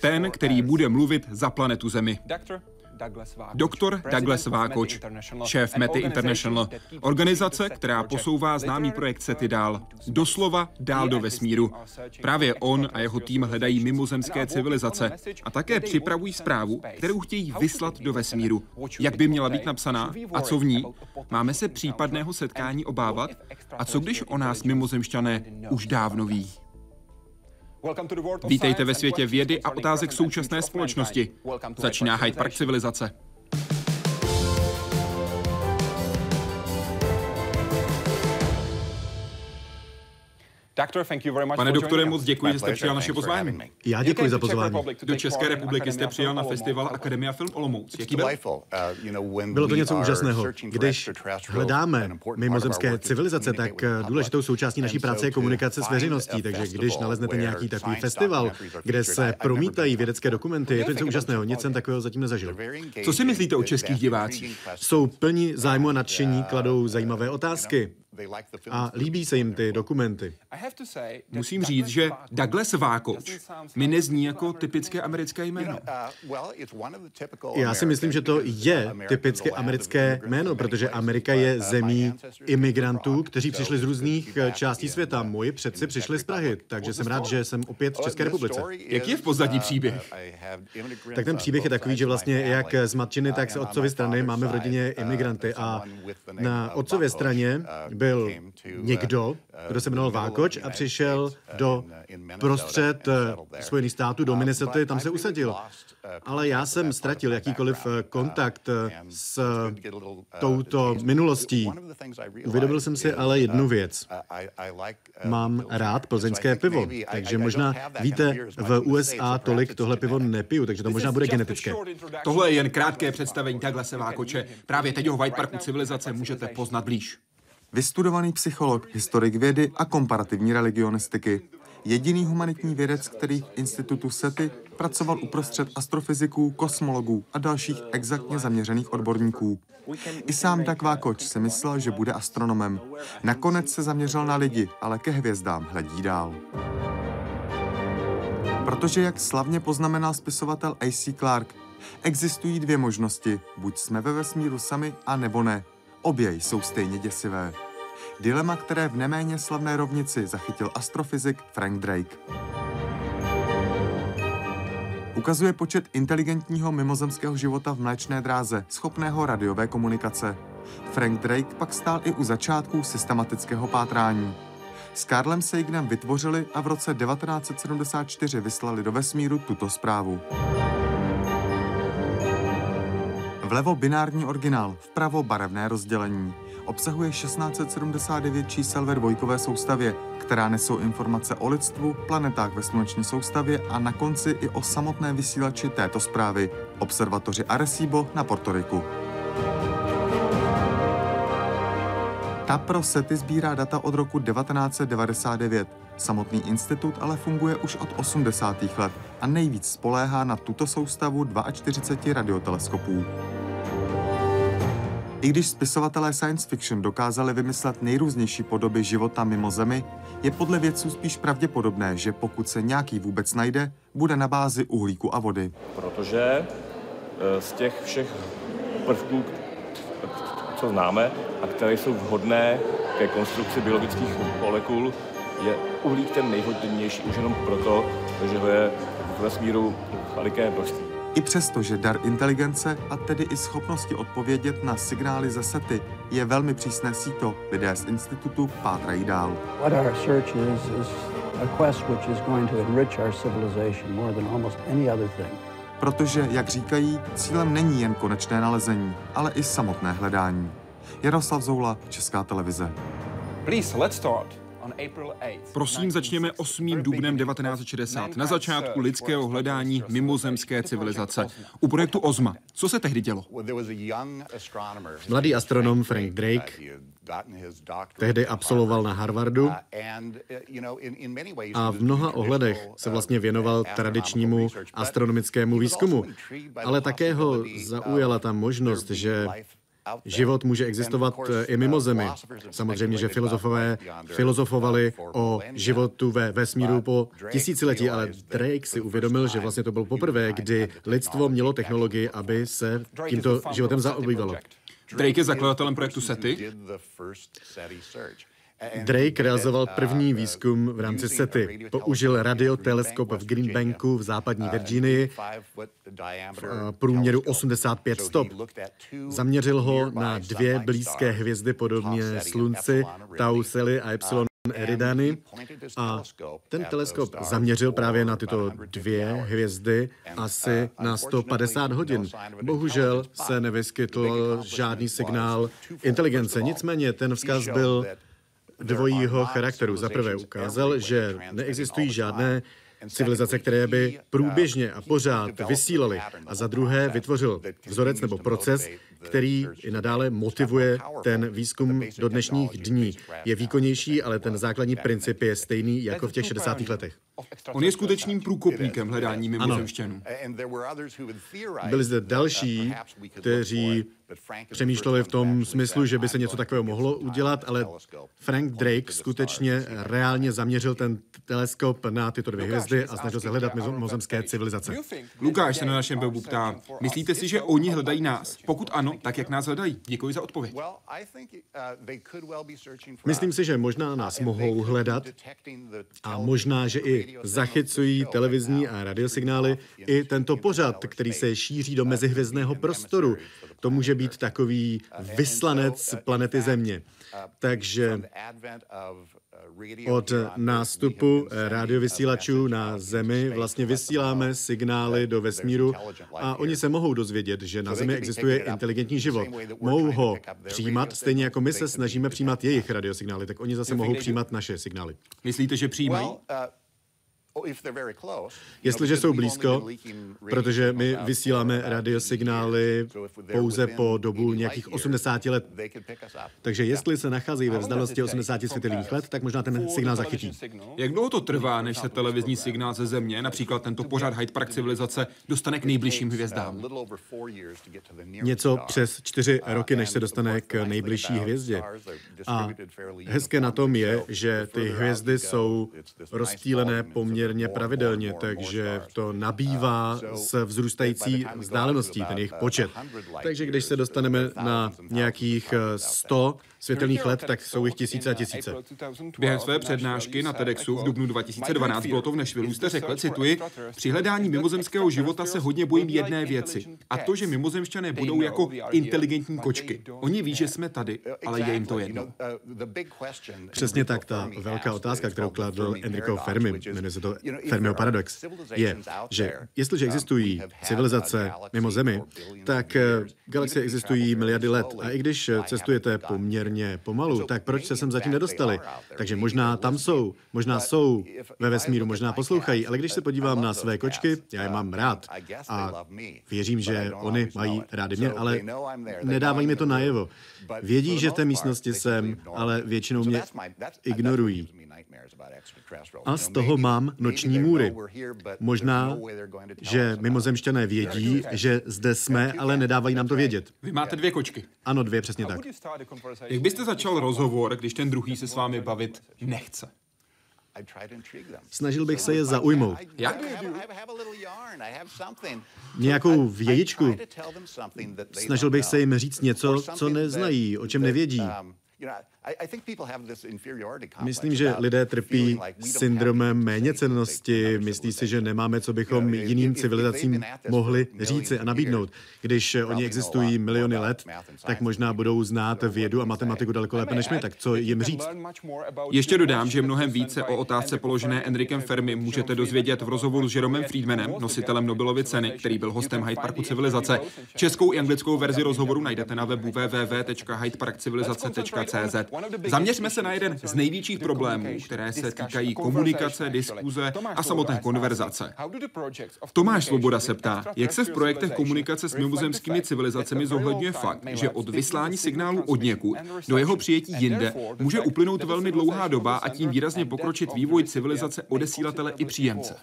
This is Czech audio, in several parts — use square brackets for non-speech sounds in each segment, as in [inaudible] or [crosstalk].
Ten, který bude mluvit za planetu Zemi. Doktor Douglas Vákoč, šéf Mety International, organizace, která posouvá známý projekt SETI dál, doslova dál do vesmíru. Právě on a jeho tým hledají mimozemské civilizace a také připravují zprávu, kterou chtějí vyslat do vesmíru. Jak by měla být napsaná a co v ní? Máme se případného setkání obávat? A co když o nás mimozemšťané už dávno ví? Vítejte ve světě vědy a otázek současné společnosti. Začíná Hyde Park civilizace. Pane doktore, moc děkuji, že jste přijal naše pozvání. Já děkuji za pozvání. Do České republiky jste přijal na festival Akademia Film Olomouc. Jaký byl? Uh, Bylo to něco úžasného. Když hledáme mimozemské civilizace, tak uh, důležitou součástí naší práce je komunikace s veřejností. Takže když naleznete nějaký takový festival, kde se promítají vědecké dokumenty, je to něco úžasného. Nic jsem takového zatím nezažil. Co si myslíte o českých divácích? Jsou plní zájmu a nadšení, kladou zajímavé otázky a líbí se jim ty dokumenty. Musím říct, že Douglas Vákoč mi nezní jako typické americké jméno. Uh, Já si myslím, že to je typické americké jméno, protože Amerika je uh, zemí imigrantů, kteří přišli z různých uh, částí světa. Moji předci přišli z Prahy, takže jsem rád, že jsem opět v České republice. Jaký je v pozadí příběh? Tak ten příběh je takový, že vlastně jak z matčiny, tak z otcovy strany máme v rodině imigranty a na otcově straně byl byl někdo, kdo se jmenoval Vákoč a přišel do prostřed Spojených států, do Minnesota, tam se usadil. Ale já jsem ztratil jakýkoliv kontakt s touto minulostí. Uvědomil jsem si ale jednu věc. Mám rád plzeňské pivo, takže možná víte, v USA tolik tohle pivo nepiju, takže to možná bude genetické. Tohle je jen krátké představení takhle se Vákoče. Právě teď ho White Parku civilizace můžete poznat blíž. Vystudovaný psycholog, historik vědy a komparativní religionistiky. Jediný humanitní vědec, který v institutu SETI pracoval uprostřed astrofyziků, kosmologů a dalších exaktně zaměřených odborníků. I sám Dag Vákoč si myslel, že bude astronomem. Nakonec se zaměřil na lidi, ale ke hvězdám hledí dál. Protože, jak slavně poznamenal spisovatel A.C. Clarke, existují dvě možnosti. Buď jsme ve vesmíru sami, a nebo ne. Obě jsou stejně děsivé. Dilema, které v neméně slavné rovnici zachytil astrofyzik Frank Drake. Ukazuje počet inteligentního mimozemského života v mléčné dráze, schopného radiové komunikace. Frank Drake pak stál i u začátků systematického pátrání. S Karlem Sagenem vytvořili a v roce 1974 vyslali do vesmíru tuto zprávu. Vlevo binární originál, vpravo barevné rozdělení. Obsahuje 1679 čísel ve dvojkové soustavě, která nesou informace o lidstvu, planetách ve sluneční soustavě a na konci i o samotné vysílači této zprávy, observatoři Arecibo na Portoriku. Ta pro SETI sbírá data od roku 1999. Samotný institut ale funguje už od 80. let a nejvíc spoléhá na tuto soustavu 42 radioteleskopů. I když spisovatelé science fiction dokázali vymyslet nejrůznější podoby života mimo Zemi, je podle vědců spíš pravděpodobné, že pokud se nějaký vůbec najde, bude na bázi uhlíku a vody. Protože eh, z těch všech prvků, co známe a které jsou vhodné ke konstrukci biologických molekul, je uhlík ten nejvhodnější už jenom proto, že ho je v vesmíru veliké množství. I přesto, že dar inteligence a tedy i schopnosti odpovědět na signály ze sety je velmi přísné síto, lidé z institutu pátrají dál. What our search is, is a quest which is going to enrich our civilization more than almost any other thing. Protože, jak říkají, cílem není jen konečné nalezení, ale i samotné hledání. Jaroslav Zoula, Česká televize. Please, let's start. Prosím, začněme 8. dubnem 1960, na začátku lidského hledání mimozemské civilizace. U projektu OZMA. Co se tehdy dělo? Mladý astronom Frank Drake tehdy absolvoval na Harvardu a v mnoha ohledech se vlastně věnoval tradičnímu astronomickému výzkumu, ale také ho zaujala ta možnost, že život může existovat eh, i mimo Zemi. Samozřejmě, že filozofové filozofovali o životu ve vesmíru po tisíciletí, ale Drake si uvědomil, že vlastně to bylo poprvé, kdy lidstvo mělo technologii, aby se tímto životem zaobývalo. Drake je zakladatelem projektu SETI. Drake realizoval první výzkum v rámci SETI. Použil radioteleskop v Green Banku v západní Virginii v průměru 85 stop. Zaměřil ho na dvě blízké hvězdy podobně Slunci, Tau Celi a Epsilon Eridany a ten teleskop zaměřil právě na tyto dvě hvězdy asi na 150 hodin. Bohužel se nevyskytl žádný signál inteligence, nicméně ten vzkaz byl dvojího charakteru. Za prvé ukázal, že neexistují žádné civilizace, které by průběžně a pořád vysílaly. A za druhé vytvořil vzorec nebo proces, který i nadále motivuje ten výzkum do dnešních dní. Je výkonnější, ale ten základní princip je stejný jako v těch 60. letech. On je skutečným průkopníkem hledání mimozemšťanů. Byli zde další, kteří přemýšleli v tom smyslu, že by se něco takového mohlo udělat, ale Frank Drake skutečně reálně zaměřil ten teleskop na tyto dvě hvězdy a snažil se hledat mimozemské civilizace. Lukáš se na našem webu ptá, myslíte si, že oni hledají nás? Pokud ano, tak jak nás hledají? Děkuji za odpověď. Myslím si, že možná nás mohou hledat a možná, že i zachycují televizní a radiosignály i tento pořad, který se šíří do mezihvězdného prostoru. To může být takový vyslanec planety Země. Takže od nástupu radiovysílačů na Zemi vlastně vysíláme signály do vesmíru a oni se mohou dozvědět, že na Zemi existuje inteligentní život. Mohou ho přijímat, stejně jako my se snažíme přijímat jejich radiosignály, tak oni zase mohou přijímat naše signály. Myslíte, že přijímají? Jestliže jsou blízko, protože my vysíláme radiosignály pouze po dobu nějakých 80 let. Takže jestli se nacházejí ve vzdálenosti 80 světelných let, tak možná ten signál zachytí. Jak dlouho to trvá, než se televizní signál ze Země, například tento pořad Hyde Park civilizace, dostane k nejbližším hvězdám? Něco přes čtyři roky, než se dostane k nejbližší hvězdě. A hezké na tom je, že ty hvězdy jsou rozptýlené poměrně poměrně pravidelně, takže to nabývá s vzrůstající vzdáleností, ten jejich počet. Takže když se dostaneme na nějakých 100 světelných let, tak jsou jich tisíce a tisíce. Během své přednášky na TEDxu v dubnu 2012 bylo to v Nešvilu jste řekl, cituji, při hledání mimozemského života se hodně bojím jedné věci. A to, že mimozemšťané budou jako inteligentní kočky. Oni ví, že jsme tady, ale je jim to jedno. Přesně tak, ta velká otázka, kterou kladl Enrico Fermi, jmenuje se to Fermiho paradox, je, že jestliže existují civilizace mimo Zemi, tak galaxie existují miliardy let. A i když cestujete poměrně poměrně pomalu, tak proč se sem zatím nedostali? Takže možná tam jsou, možná jsou ve vesmíru, možná poslouchají, ale když se podívám na své kočky, já je mám rád a věřím, že oni mají rádi mě, ale nedávají mi to najevo. Vědí, že v té místnosti jsem, ale většinou mě ignorují. A z toho mám noční můry. Možná, že mimozemšťané vědí, že zde jsme, ale nedávají nám to vědět. Vy máte dvě kočky. Ano, dvě, přesně tak. Jak byste začal rozhovor, když ten druhý se s vámi bavit nechce? Snažil bych se je zaujmout. Jak? Nějakou vějičku. Snažil bych se jim říct něco, co neznají, o čem nevědí. Myslím, že lidé trpí syndromem méněcennosti. Myslí si, že nemáme, co bychom jiným civilizacím mohli říci a nabídnout. Když oni existují miliony let, tak možná budou znát vědu a matematiku daleko lépe než my, tak co jim říct? Ještě dodám, že mnohem více o otázce položené Enrikem Fermi můžete dozvědět v rozhovoru s Jeromem Friedmanem, nositelem Nobelovy ceny, který byl hostem Hyde Parku civilizace. Českou i anglickou verzi rozhovoru najdete na webu www.hydeparkcivilizace.cz. Zaměřme se na jeden z největších problémů, které se týkají komunikace, diskuze a samotné konverzace. Tomáš Svoboda se ptá, jak se v projektech komunikace s mimozemskými civilizacemi zohledňuje fakt, že od vyslání signálu od někud do jeho přijetí jinde může uplynout velmi dlouhá doba a tím výrazně pokročit vývoj civilizace odesílatele i příjemce.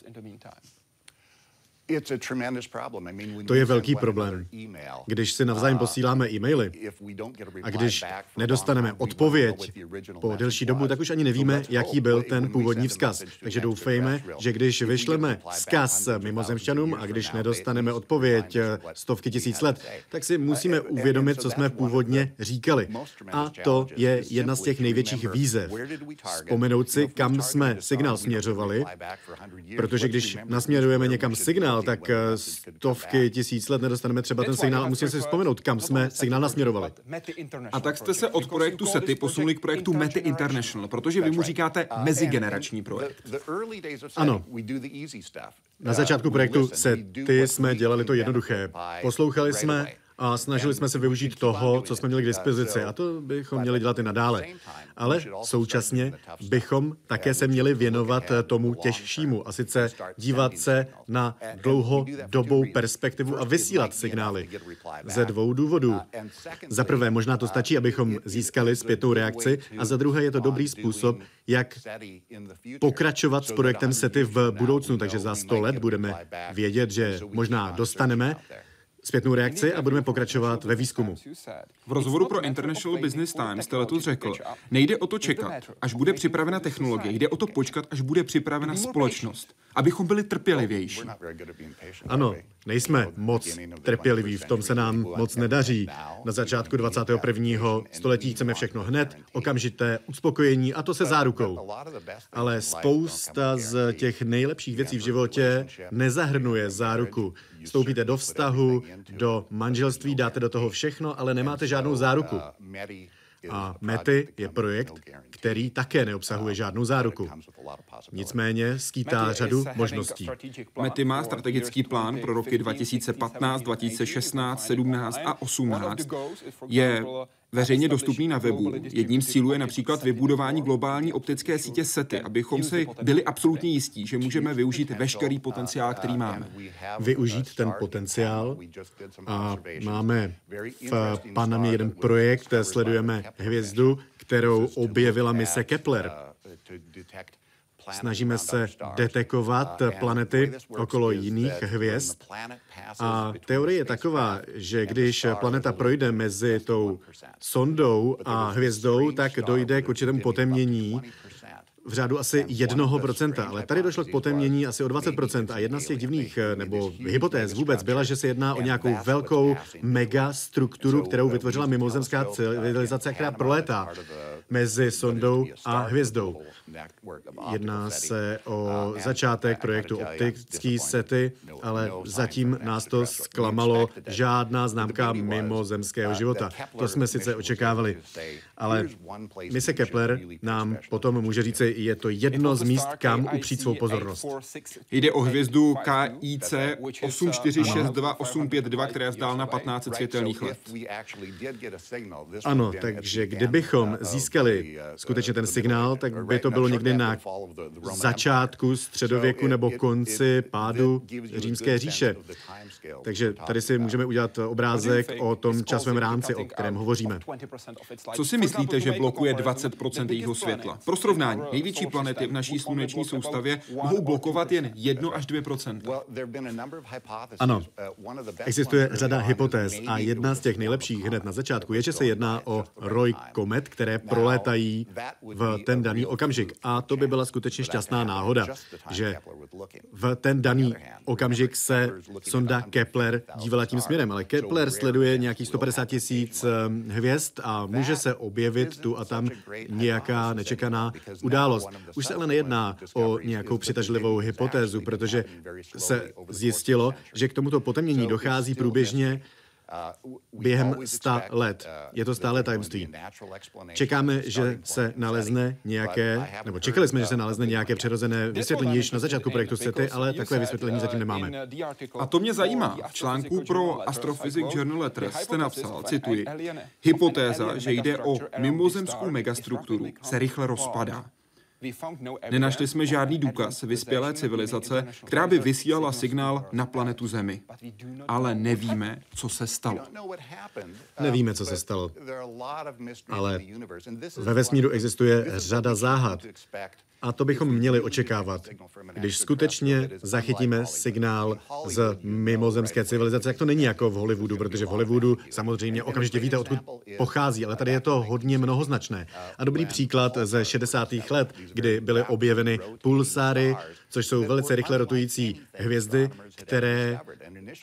To je velký problém. Když si navzájem uh, posíláme e-maily a když nedostaneme odpověď po delší dobu, tak už ani nevíme, jaký byl ten původní vzkaz. Takže doufejme, že když vyšleme vzkaz mimozemšťanům a když nedostaneme odpověď stovky tisíc let, tak si musíme uvědomit, co jsme původně říkali. A to je jedna z těch největších výzev. Vzpomenout si, kam jsme signál směřovali, protože když nasměrujeme někam signál, tak eh, stovky tisíc let nedostaneme třeba ten signál a musíme si vzpomenout, kam jsme signál nasměrovali. A tak jste se od projektu SETI posunuli k projektu Meti International, protože vy mu říkáte mezigenerační projekt. Ano. Na začátku projektu SETI jsme dělali to jednoduché. Poslouchali jsme a snažili jsme se využít toho, co jsme měli k dispozici a to bychom měli dělat i nadále. Ale současně bychom také se měli věnovat tomu těžšímu a sice dívat se na dlouhodobou perspektivu a vysílat signály. Ze dvou důvodů. Za prvé, možná to stačí, abychom získali zpětnou reakci a za druhé je to dobrý způsob, jak pokračovat s projektem SETI v budoucnu, takže za 100 let budeme vědět, že možná dostaneme zpětnou reakci a budeme pokračovat ve výzkumu. V rozhovoru pro International Business Times jste letos řekl, nejde o to čekat, až bude připravena technologie, jde o to počkat, až bude připravena společnost, abychom byli trpělivější. Ano, nejsme moc trpěliví, v tom se nám moc nedaří. Na začátku 21. století chceme všechno hned, okamžité uspokojení a to se zárukou. Ale spousta z těch nejlepších věcí v životě nezahrnuje záruku. Vstoupíte do vztahu, do manželství, dáte do toho všechno, ale nemáte žádnou záruku. A METI je projekt, který také neobsahuje žádnou záruku. Nicméně skýtá řadu možností. METI má strategický plán pro roky 2015, 2016, 17 a 18. Je veřejně dostupný na webu. Jedním z cílů je například vybudování globální optické sítě SETI, abychom si byli absolutně jistí, že můžeme využít veškerý potenciál, který máme. Využít ten potenciál a máme v Panamě jeden projekt, sledujeme hvězdu, kterou objevila mise Kepler. Snažíme se detekovat planety okolo jiných hvězd. A teorie je taková, že když planeta projde mezi tou sondou a hvězdou, tak dojde k určitému potemnění, v řádu asi jednoho procenta, ale tady došlo k potemnění asi o 20%. A jedna z těch divných nebo hypotéz vůbec byla, že se jedná o nějakou velkou megastrukturu, kterou vytvořila mimozemská civilizace, která prolétá mezi sondou a hvězdou. Jedná se o začátek projektu optický sety, ale zatím nás to zklamalo žádná známka mimozemského života. To jsme sice očekávali, ale mise Kepler nám potom může říci, je to jedno z míst, kam upřít svou pozornost. Jde o hvězdu KIC 8462852, která je vzdálená 15 světelných let. Ano, takže kdybychom získali skutečně ten signál, tak by to bylo někdy na začátku středověku nebo konci pádu římské říše. Takže tady si můžeme udělat obrázek o tom časovém rámci, o kterém hovoříme. Co si myslíte, že blokuje 20% jejího světla? Pro srovnání, největší planety v naší sluneční soustavě mohou blokovat jen 1 až 2%. Ano, existuje řada hypotéz a jedna z těch nejlepších hned na začátku je, že se jedná o roj komet, které prolétají v ten daný okamžik. A to by byla skutečně šťastná náhoda, že v ten daný okamžik se sonda Kepler dívala tím směrem, ale Kepler sleduje nějakých 150 tisíc ehm, hvězd a může se objevit tu a tam nějaká nečekaná událost. Už se ale nejedná o nějakou přitažlivou hypotézu, protože se zjistilo, že k tomuto potemnění dochází průběžně během sta let. Je to stále tajemství. Čekáme, že se nalezne nějaké, nebo čekali jsme, že se nalezne nějaké přirozené vysvětlení již na začátku projektu SETI, ale takové vysvětlení zatím nemáme. A to mě zajímá. V článku pro Astrophysics Journal Letters jste napsal, cituji, hypotéza, že jde o mimozemskou megastrukturu, se rychle rozpadá. Nenašli jsme žádný důkaz vyspělé civilizace, která by vysílala signál na planetu Zemi. Ale nevíme, co se stalo. Nevíme, co se stalo. Ale ve vesmíru existuje řada záhad. A to bychom měli očekávat. Když skutečně zachytíme signál z mimozemské civilizace, jak to není jako v Hollywoodu, protože v Hollywoodu samozřejmě okamžitě víte, odkud pochází, ale tady je to hodně mnohoznačné. A dobrý příklad ze 60. let, kdy byly objeveny pulsáry, což jsou velice rychle rotující hvězdy, které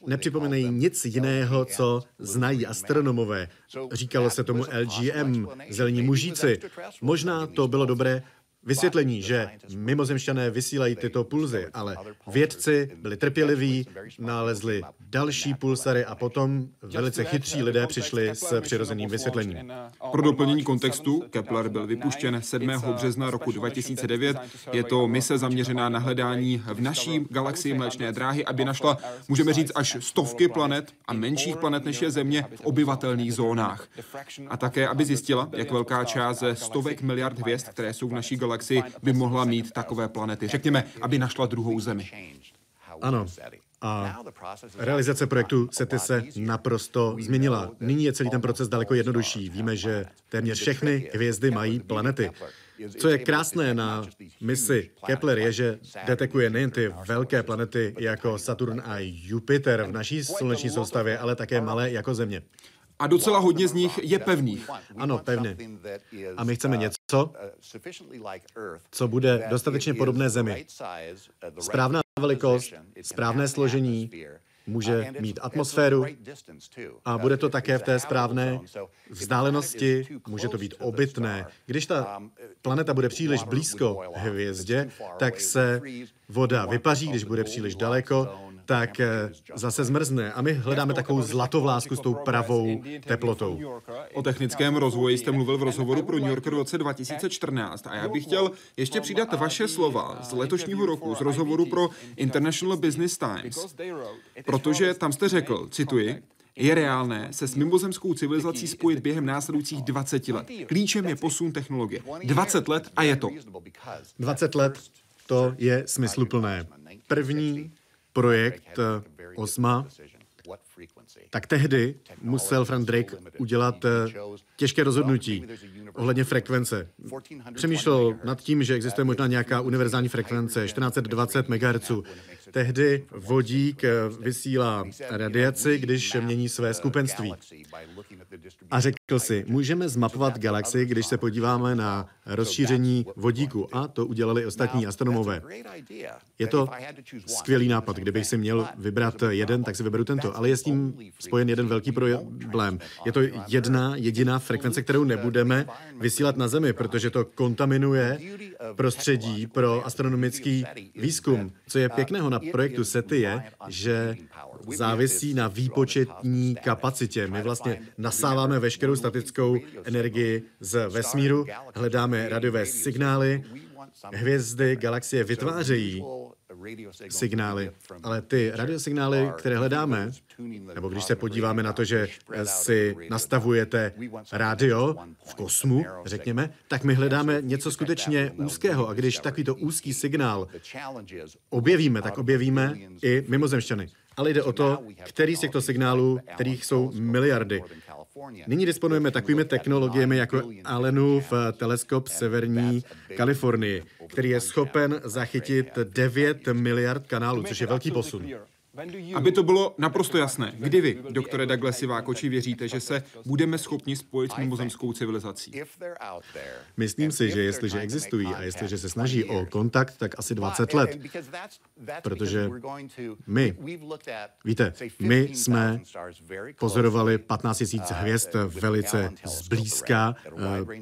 nepřipomínají nic jiného, co znají astronomové. Říkalo se tomu LGM, zelení mužíci. Možná to bylo dobré vysvětlení, že mimozemšťané vysílají tyto pulzy, ale vědci byli trpěliví, nalezli další pulsary a potom velice chytří lidé přišli s přirozeným vysvětlením. Pro doplnění kontextu, Kepler byl vypuštěn 7. března roku 2009. Je to mise zaměřená na hledání v naší galaxii Mléčné dráhy, aby našla, můžeme říct, až stovky planet a menších planet než je Země v obyvatelných zónách. A také, aby zjistila, jak velká část ze stovek miliard hvězd, které jsou v naší galaxii, galaxii by mohla mít takové planety. Řekněme, aby našla druhou Zemi. Ano. A realizace projektu SETI se naprosto změnila. Nyní je celý ten proces daleko jednodušší. Víme, že téměř všechny hvězdy mají planety. Co je krásné na misi Kepler je, že detekuje nejen ty velké planety jako Saturn a Jupiter v naší sluneční soustavě, ale také malé jako Země. A docela hodně z nich je pevných. Ano, pevně. A my chceme něco, co bude dostatečně podobné Zemi. Správná velikost, správné složení, může mít atmosféru a bude to také v té správné vzdálenosti, může to být obytné. Když ta planeta bude příliš blízko hvězdě, tak se voda vypaří, když bude příliš daleko, tak eh, zase zmrzne. A my hledáme takovou zlatovlásku s tou pravou teplotou. O technickém rozvoji jste mluvil v rozhovoru pro New Yorker v roce 2014 a já bych chtěl ještě přidat vaše slova z letošního roku z rozhovoru pro International Business Times, protože tam jste řekl, cituji, je reálné se s mimozemskou civilizací spojit během následujících 20 let. Klíčem je posun technologie. 20 let a je to. 20 let to je smysluplné. První projekt eh, OSMA, tak tehdy musel Frank Drake udělat eh, těžké rozhodnutí ohledně frekvence. Přemýšlel nad tím, že existuje možná nějaká univerzální frekvence 1420 MHz. Tehdy vodík eh, vysílá radiaci, když mění své skupenství. A řekl si, můžeme zmapovat galaxii, když se podíváme na rozšíření vodíku. A to udělali ostatní astronomové. Je to skvělý nápad. Kdybych si měl vybrat jeden, tak si vyberu tento. Ale je s tím spojen jeden velký problém. Je to jedna jediná frekvence, kterou nebudeme vysílat na Zemi, protože to kontaminuje prostředí pro astronomický výzkum. Co je pěkného na projektu SETI je, že závisí na výpočetní kapacitě. My vlastně nasáváme veškerou statickou energii z vesmíru, hledáme radiové signály, hvězdy, galaxie vytvářejí signály. Ale ty radiosignály, které hledáme, nebo když se podíváme na to, že si nastavujete rádio v kosmu, řekněme, tak my hledáme něco skutečně úzkého. A když takovýto úzký signál objevíme, tak objevíme i mimozemšťany. Ale jde o to, který z těchto signálů, kterých jsou miliardy, Nyní disponujeme takovými technologiemi jako Allenův teleskop severní Kalifornii, který je schopen zachytit 9 miliard kanálů, což je velký posun. Aby to bylo naprosto jasné, kdy vy, doktore Douglasi Vákoči, věříte, že se budeme schopni spojit s mimozemskou civilizací? Myslím si, že jestliže existují a jestliže se snaží o kontakt, tak asi 20 let. Protože my, víte, my jsme pozorovali 15 000 hvězd velice zblízka eh,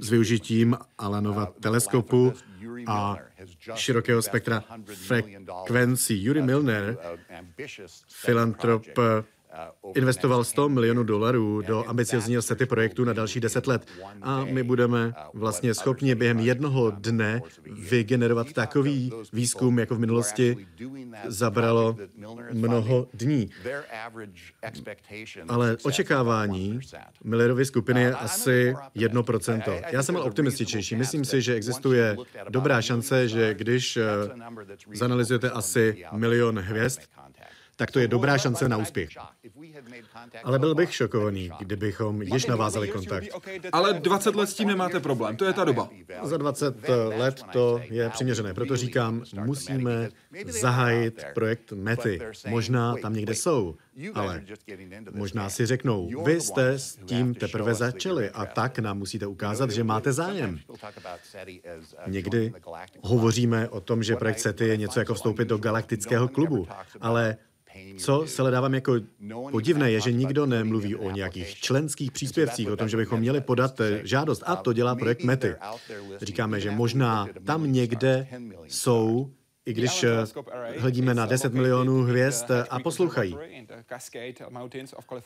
s využitím Alanova teleskopu a širokého spektra frekvencí. Yuri Milner, filantrop investoval 100 milionů dolarů do ambiciozního sety projektu na další 10 let. A my budeme vlastně schopni během jednoho dne vygenerovat takový výzkum, jako v minulosti zabralo mnoho dní. Ale očekávání Millerovy skupiny je asi 1%. Já jsem mal optimističnější. Myslím si, že existuje dobrá šance, že když zanalizujete asi milion hvězd, tak to je dobrá šance na úspěch. Ale byl bych šokovaný, kdybychom již navázali kontakt. Ale 20 let s tím nemáte problém, to je ta doba. Za 20 let to je přiměřené, proto říkám, musíme zahájit projekt Mety. Možná tam někde jsou, ale možná si řeknou, vy jste s tím teprve začali a tak nám musíte ukázat, že máte zájem. Někdy hovoříme o tom, že projekt SETI je něco jako vstoupit do galaktického klubu, ale co se dávám jako podivné, je, že nikdo nemluví o nějakých členských příspěvcích, o tom, že bychom měli podat žádost. A to dělá projekt METY. Říkáme, že možná tam někde jsou i když eh, hledíme na 10 milionů hvězd a poslouchají.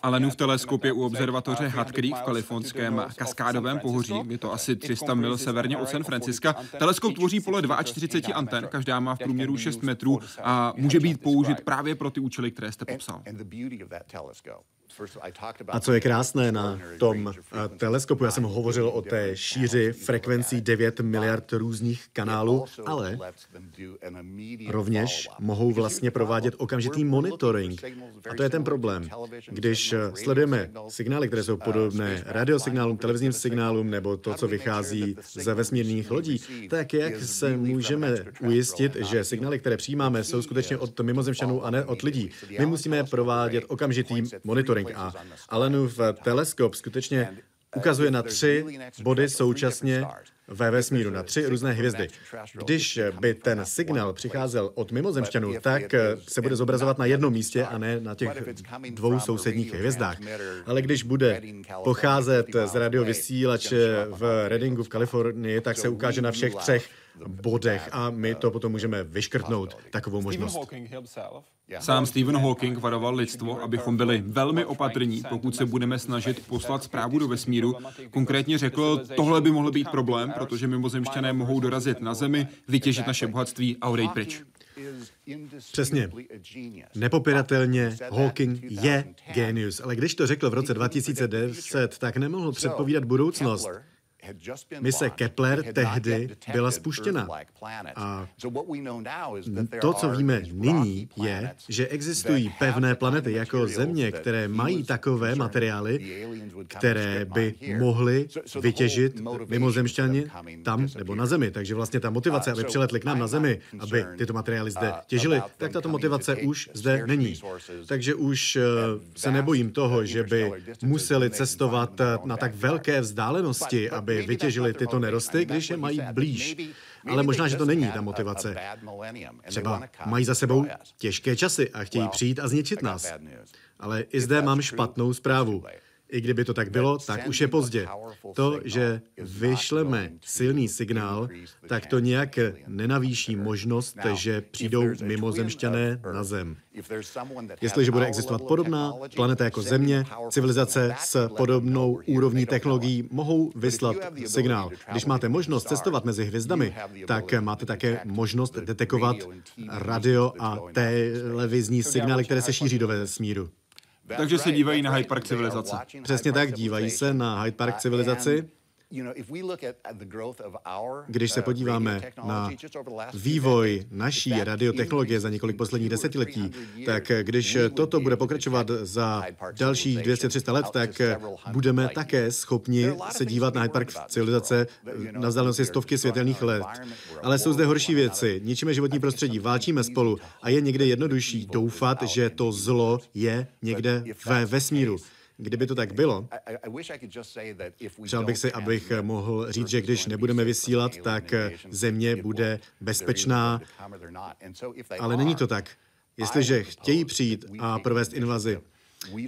Alenův teleskop je u observatoře Hat Creek v kalifornském kaskádovém pohoří. Je to asi 300 mil severně od San Franciska. Teleskop tvoří pole 42 anten, každá má v průměru 6 metrů a může být použit právě pro ty účely, které jste popsal. A co je krásné na tom eh, teleskopu, já jsem hovořil o té šíři frekvencí 9 miliard různých kanálů, ale rovněž mohou vlastně provádět okamžitý monitoring. A to je ten problém. Když eh, sledujeme signály, které jsou podobné radiosignálům, televizním signálům nebo to, co vychází ze vesmírných lodí, tak jak se můžeme ujistit, že signály, které přijímáme, jsou skutečně od mimozemšťanů a ne od lidí? My musíme provádět okamžitý monitoring monitoring. A Allenův teleskop skutečně ukazuje na tři body současně ve vesmíru, na tři různé hvězdy. Když by ten signál přicházel od mimozemšťanů, tak se bude zobrazovat na jednom místě a ne na těch dvou sousedních hvězdách. Ale když bude pocházet z radiovysílače v Reddingu v Kalifornii, tak se ukáže na všech třech bodech a my to potom můžeme vyškrtnout, takovou možnost. Sám Stephen Hawking varoval lidstvo, abychom byli velmi opatrní, pokud se budeme snažit poslat zprávu do vesmíru. Konkrétně řekl, tohle by mohl být problém, protože mimozemšťané mohou dorazit na Zemi, vytěžit naše bohatství a odejít pryč. Přesně. Nepopiratelně Hawking je genius, ale když to řekl v roce 2010, tak nemohl předpovídat budoucnost. Mise Kepler tehdy byla spuštěna. A to, co víme nyní, je, že existují pevné planety jako Země, které mají takové materiály, které by mohly vytěžit mimozemšťani tam nebo na Zemi. Takže vlastně ta motivace, uh, aby přiletli k nám na Zemi, aby tyto materiály zde uh, těžili, tak tato motivace už zde není. Takže už uh, se nebojím toho, že by museli cestovat na tak velké vzdálenosti, aby aby vytěžili tyto nerosty, když je mají blíž. Ale možná, že to není ta motivace. Třeba mají za sebou těžké časy a chtějí přijít a zničit nás. Ale i zde mám špatnou zprávu. I kdyby to tak bylo, tak už je pozdě. To, že vyšleme silný signál, tak to nějak nenavýší možnost, že přijdou mimozemšťané na Zem. Jestliže bude existovat podobná planeta jako Země, civilizace s podobnou úrovní technologií mohou vyslat signál. Když máte možnost cestovat mezi hvězdami, tak máte také možnost detekovat radio a televizní signály, které se šíří do vesmíru. Takže se dívají na Hyde Park civilizace. Přesně tak, dívají se na Hyde Park civilizaci. Když se podíváme na vývoj naší radiotechnologie za několik posledních desetiletí, tak když toto bude pokračovat za dalších 200-300 let, tak budeme také schopni se dívat na Hyde Park civilizace na vzdálenosti stovky světelných let. Ale jsou zde horší věci. Ničíme životní prostředí, válčíme spolu a je někde jednodušší doufat, že to zlo je někde ve vesmíru. Kdyby to tak bylo, přál bych si, abych mohl říct, že když nebudeme vysílat, tak země bude bezpečná, ale není to tak. Jestliže chtějí přijít a provést invazi,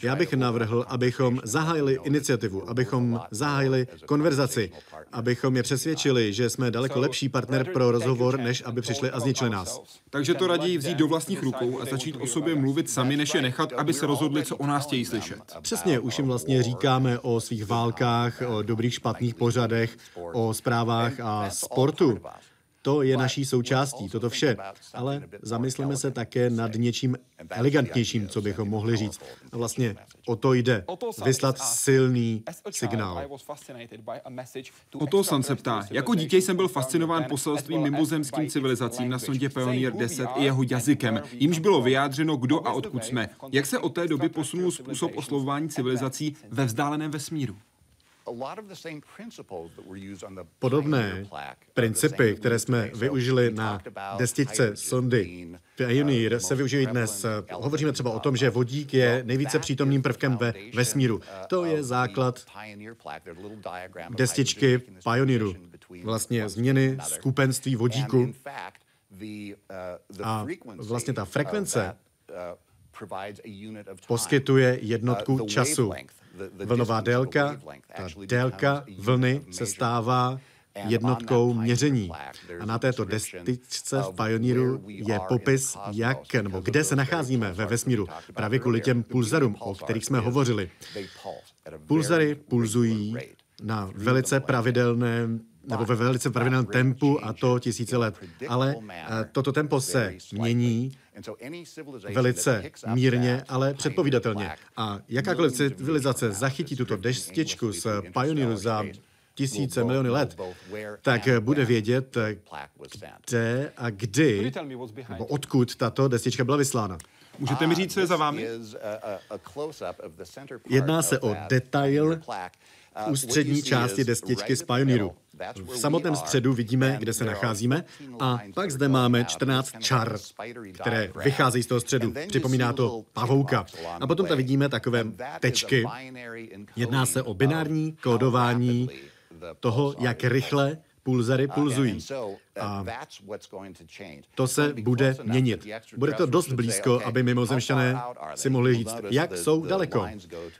já bych navrhl, abychom zahájili iniciativu, abychom zahájili konverzaci, abychom je přesvědčili, že jsme daleko lepší partner pro rozhovor, než aby přišli a zničili nás. Takže to raději vzít do vlastních rukou a začít o sobě mluvit sami, než je nechat, aby se rozhodli, co o nás chtějí slyšet. Přesně, už jim vlastně říkáme o svých válkách, o dobrých špatných pořadech, o zprávách a sportu. To je naší součástí, toto vše. Ale zamysleme se také nad něčím elegantnějším, co bychom mohli říct. A vlastně o to jde. Vyslat silný signál. O to jsem se ptá. Jako dítě jsem byl fascinován poselstvím mimozemským civilizacím na sondě Pioneer 10 i jeho jazykem, jimž bylo vyjádřeno, kdo a odkud jsme. Jak se od té doby posunul způsob oslovování civilizací ve vzdáleném vesmíru? Podobné principy, které jsme využili na destičce sondy Pioneer, se využijí dnes. Hovoříme třeba o tom, že vodík je nejvíce přítomným prvkem ve vesmíru. To je základ destičky Pioneeru. Vlastně změny skupenství vodíku. A vlastně ta frekvence poskytuje jednotku času vlnová délka, ta délka vlny se stává jednotkou měření. A na této destičce v Pioneeru je popis, jak nebo kde se nacházíme ve vesmíru, právě kvůli těm pulzarům, o kterých jsme hovořili. Pulzary pulzují na velice pravidelném nebo ve velice pravidelném tempu a to tisíce let. Ale eh, toto tempo se mění velice mírně, ale předpovídatelně. A jakákoliv civilizace zachytí tuto deštěčku z Pioneeru za tisíce, miliony let, tak bude vědět, kde a kdy, nebo odkud tato destička byla vyslána. Můžete mi říct, co je za vámi? Jedná se o detail ústřední části destičky z Pioneeru. V samotném středu vidíme, kde se nacházíme, a pak zde máme 14 čar, které vycházejí z toho středu. Připomíná to pavouka. A potom tam vidíme takové tečky. Jedná se o binární kódování toho, jak rychle pulzary pulzují. A to se bude měnit. Bude to dost blízko, aby mimozemšťané si mohli říct, jak jsou daleko.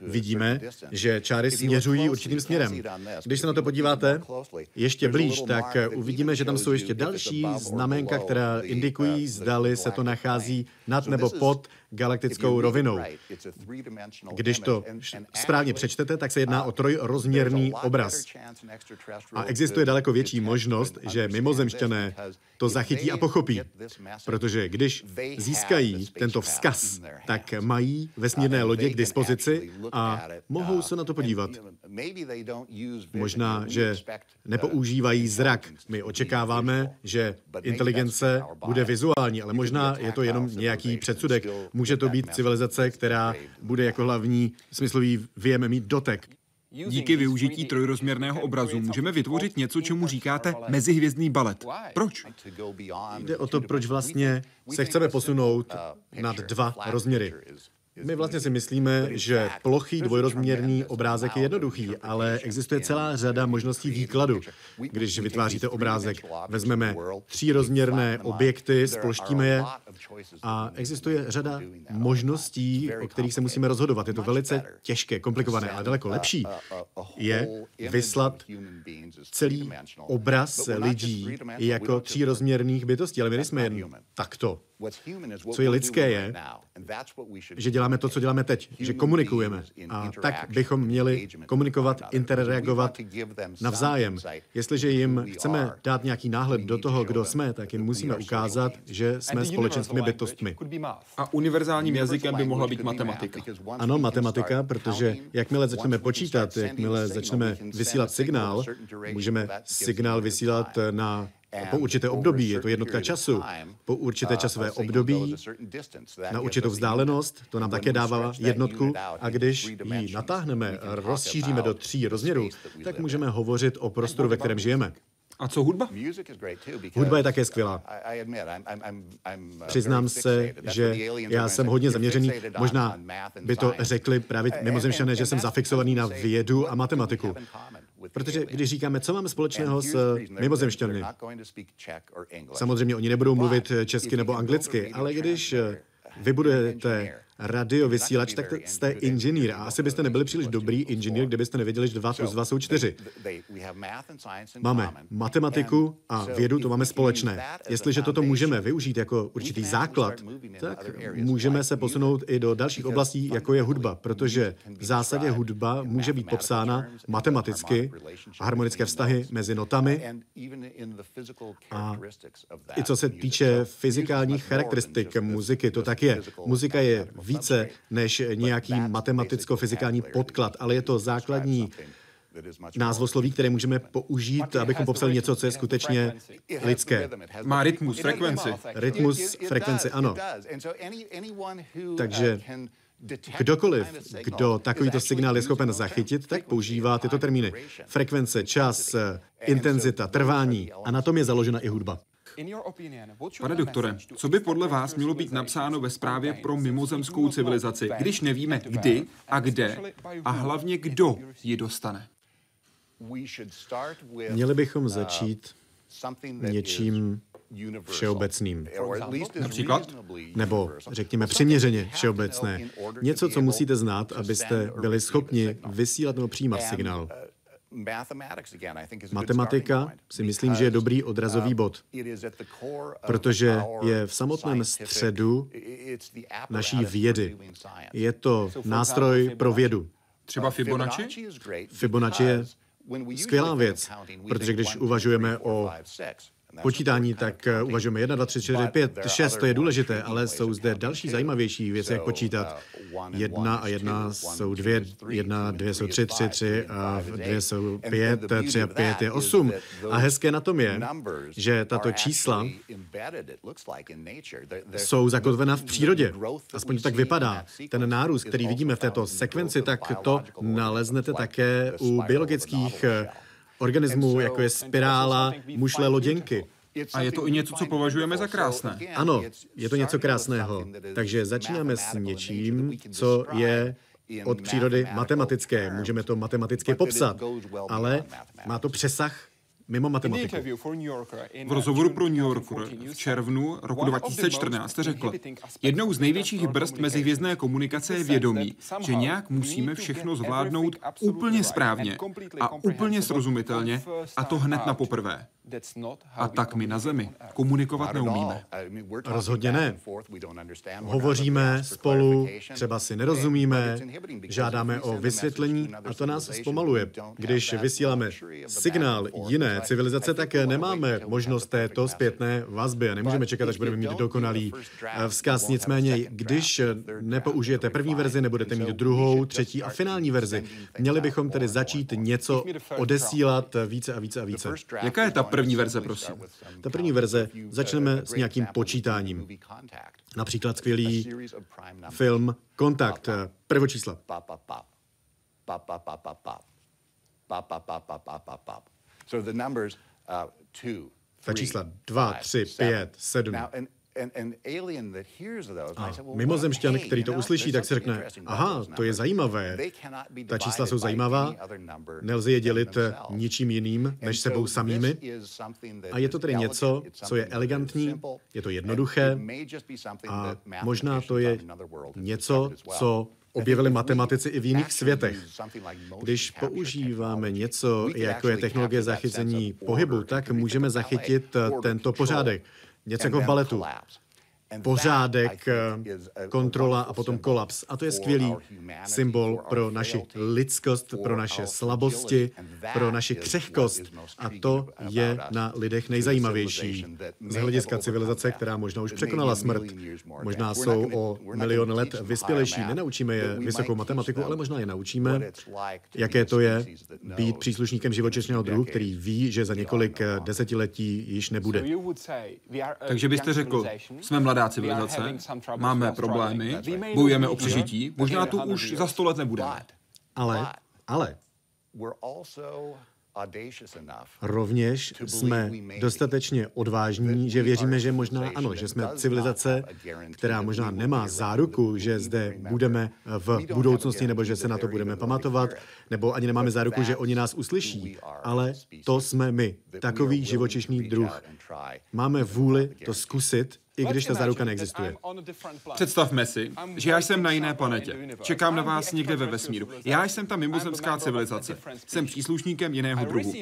Vidíme, že čáry směřují určitým směrem. Když se na to podíváte ještě blíž, tak uvidíme, že tam jsou ještě další znamenka, která indikují, zdali se to nachází nad nebo pod galaktickou rovinou. Když to správně přečtete, tak se jedná o trojrozměrný obraz. A existuje daleko větší možnost, že mimozemšťané to zachytí a pochopí. Protože když získají tento vzkaz, tak mají vesmírné lodě k dispozici a mohou se na to podívat. Možná, že nepoužívají zrak. My očekáváme, že inteligence bude vizuální, ale možná je to jenom nějaký předsudek. Může to být civilizace, která bude jako hlavní smyslový věm mít dotek. Díky využití trojrozměrného obrazu můžeme vytvořit něco, čemu říkáte mezihvězdný balet. Proč? Jde o to, proč vlastně se chceme posunout nad dva rozměry. My vlastně si myslíme, že plochý dvojrozměrný obrázek je jednoduchý, ale existuje celá řada možností výkladu. Když vytváříte obrázek, vezmeme třírozměrné objekty, sploštíme je a existuje řada možností, o kterých se musíme rozhodovat. Je to velice těžké, komplikované, ale daleko lepší je vyslat celý obraz lidí jako třírozměrných bytostí, ale my nejsme jen takto. Co je lidské je, že děláme to, co děláme teď, že komunikujeme. A tak bychom měli komunikovat, interreagovat navzájem. Jestliže jim chceme dát nějaký náhled do toho, kdo jsme, tak jim musíme ukázat, že jsme společenskými bytostmi. A univerzálním jazykem by mohla být matematika. Ano, matematika, protože jakmile začneme počítat, jakmile začneme vysílat signál, můžeme signál vysílat na po určité období, je to jednotka času, po určité uh, časové období, na určitou vzdálenost, to nám také dává jednotku, a když ji natáhneme, rozšíříme do tří rozměrů, tak můžeme hovořit o prostoru, ve kterém žijeme. A co hudba? Hudba je také skvělá. Přiznám se, že já jsem hodně zaměřený, možná by to řekli právě mimozemšťané, že jsem zafixovaný na vědu a matematiku. Protože když říkáme, co máme společného s mimozemšťany, samozřejmě oni nebudou mluvit česky nebo anglicky, ale když vybudujete radiovysílač, tak jste inženýr. A asi byste nebyli příliš dobrý inženýr, kdybyste nevěděli, že dva plus dva jsou čtyři. Máme matematiku a vědu, to máme společné. Jestliže toto můžeme využít jako určitý základ, tak můžeme se posunout i do dalších oblastí, jako je hudba, protože v zásadě hudba může být popsána matematicky, harmonické vztahy mezi notami a i co se týče fyzikálních charakteristik muziky, to tak je. Muzika je více než nějaký matematicko-fyzikální podklad, ale je to základní názvosloví, které můžeme použít, abychom popsali něco, co je skutečně lidské. Má rytmus, frekvenci. Rytmus, frekvenci, ano. Takže Kdokoliv, kdo takovýto signál je schopen zachytit, tak používá tyto termíny. Frekvence, čas, intenzita, trvání. A na tom je založena i hudba. Pane doktore, co by podle vás mělo být napsáno ve zprávě pro mimozemskou civilizaci, když nevíme kdy a kde a hlavně kdo ji dostane? Měli bychom začít něčím všeobecným. Například? Nebo řekněme přiměřeně všeobecné. Něco, co musíte znát, abyste byli schopni vysílat nebo přijímat signál. Matematika si myslím, že je dobrý odrazový bod, protože je v samotném středu naší vědy. Je to nástroj pro vědu. Třeba Fibonacci? Fibonacci je skvělá věc, protože když uvažujeme o počítání, tak eh, uvažujeme 1, 2, 3, 4, 5, 6, to je důležité, ale jsou zde další zajímavější věci, jak počítat. Jedna a jedna jsou dvě, jedna, dvě jsou tři, tři, tři a dvě jsou pět, tři a pět je osm. A hezké na tom je, že tato čísla jsou zakotvena v přírodě. Aspoň to tak vypadá. Ten nárůst, který vidíme v této sekvenci, tak to naleznete také u biologických organismů, jako je spirála, mušle loděnky. A je to i něco, co považujeme za krásné. Ano, je to něco krásného. Takže začínáme s něčím, co je od přírody matematické. Můžeme to matematicky popsat, ale má to přesah mimo matematiku. V rozhovoru pro New Yorker v červnu roku 2014 řekl, jednou z největších brzd mezihvězdné komunikace je vědomí, že nějak musíme všechno zvládnout úplně správně a úplně srozumitelně, a to hned na poprvé. A tak my na Zemi komunikovat neumíme. Rozhodně ne. Hovoříme spolu, třeba si nerozumíme, žádáme o vysvětlení a to nás zpomaluje. Když vysíláme signál jiné civilizace, tak nemáme možnost této zpětné vazby a nemůžeme čekat, až budeme mít dokonalý eh, vzkaz. Nicméně, když nepoužijete první verzi, nebudete mít druhou, třetí a finální verzi. Měli bychom tedy začít něco odesílat více a více a více. Jaká je ta první verze, prosím? Ta první verze, začneme s nějakým počítáním. Například skvělý film Kontakt, prvočísla. Ta čísla 2, 3, 5, 7. A mimozemšťan, který to uslyší, tak si řekne, aha, to je zajímavé. Ta čísla jsou zajímavá, nelze je dělit ničím jiným než sebou samými. A je to tedy něco, co je elegantní, je to jednoduché a možná to je něco, co objevili matematici i v jiných světech. Když používáme něco, jako je technologie zachycení pohybu, tak můžeme zachytit tento pořádek. Něco jako v baletu pořádek, eh, kontrola a potom kolaps. A to je skvělý symbol pro naši lidskost, pro naše slabosti, pro naši křehkost. A to je na lidech nejzajímavější. Z hlediska civilizace, která možná už překonala smrt. Možná jsou o milion let vyspělejší. Nenaučíme je vysokou matematiku, ale možná je naučíme, jaké to je být příslušníkem živočišného druhu, který ví, že za několik desetiletí již nebude. Takže byste řekl, jsme mladá civilizace, máme problémy, bojujeme o přežití, možná tu už za sto let nebudeme. Ale, ale, Rovněž jsme dostatečně odvážní, že věříme, že možná ano, že jsme civilizace, která možná nemá záruku, že zde budeme v budoucnosti nebo že se na to budeme pamatovat, nebo ani nemáme záruku, že oni nás uslyší, ale to jsme my, takový živočišný druh. Máme vůli to zkusit i když ta záruka neexistuje. Představme si, že já jsem na jiné planetě. Čekám na vás někde ve vesmíru. Já jsem ta mimozemská civilizace. Jsem příslušníkem jiného druhu.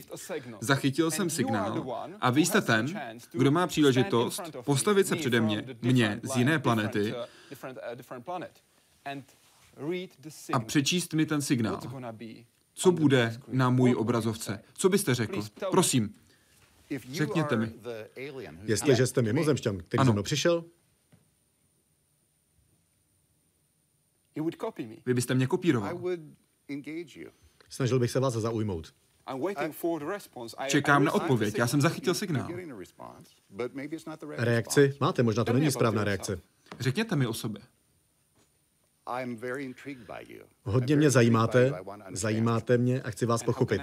Zachytil jsem signál a vy jste ten, kdo má příležitost postavit se přede mě, mě z jiné planety a přečíst mi ten signál. Co bude na můj obrazovce? Co byste řekl? Prosím, řekněte mi. Jestliže jste mimozemšťan, který ano. přišel, vy byste mě kopíroval. Snažil bych se vás zaujmout. Čekám na odpověď, já jsem zachytil signál. Reakci máte, možná to není správná reakce. Řekněte mi o sobě. Hodně mě zajímáte, zajímáte mě a chci vás pochopit.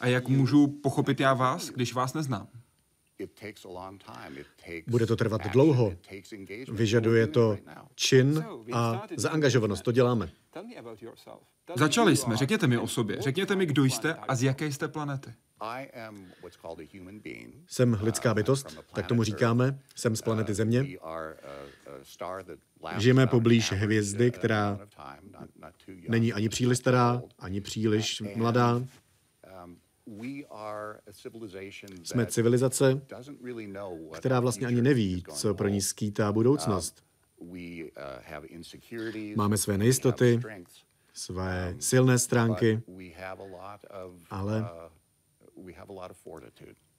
A jak můžu pochopit já vás, když vás neznám? Bude to trvat dlouho. Vyžaduje to čin a zaangažovanost. To děláme. Začali jsme. Řekněte mi o sobě. Řekněte mi, kdo jste a z jaké jste planety. Jsem lidská bytost, tak tomu říkáme. Jsem z planety Země. Žijeme poblíž hvězdy, která není ani příliš stará, ani příliš mladá. Jsme civilizace, která vlastně ani neví, co pro ní skýtá budoucnost. Máme své nejistoty, své silné stránky, ale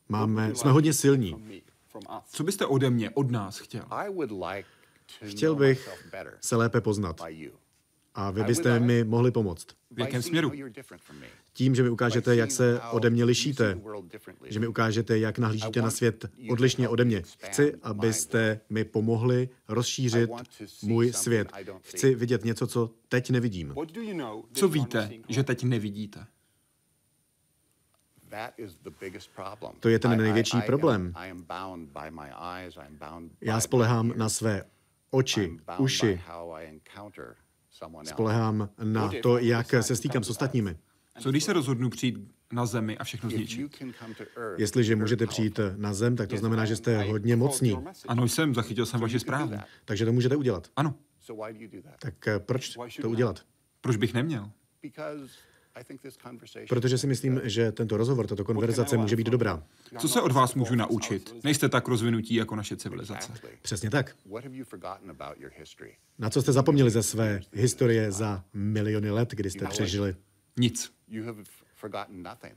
máme, jsme hodně silní. Co byste ode mě, od nás chtěl? Chtěl bych se lépe poznat. A vy byste mi mohli pomoct. V jakém směru? Tím, že mi ukážete, jak se ode mě lišíte. Že mi ukážete, jak nahlížíte na svět odlišně ode mě. Chci, abyste mi pomohli rozšířit můj svět. Chci vidět něco, co teď nevidím. Co víte, že teď nevidíte? To je ten největší problém. Já spolehám na své oči, uši. Spolehám na to, jak se stýkám s ostatními. Co když se rozhodnu přijít na zemi a všechno zničit? Jestliže můžete přijít na zem, tak to znamená, že jste hodně mocní. Ano, jsem, zachytil jsem vaši zprávu. Takže to můžete udělat. Ano. Tak eh, proč to udělat? Proč bych neměl? Protože si myslím, že tento rozhovor, tato konverzace může být dobrá. Co se od vás můžu naučit? Nejste tak rozvinutí jako naše civilizace. Přesně tak. Na co jste zapomněli ze své historie za miliony let, kdy jste přežili? Nic.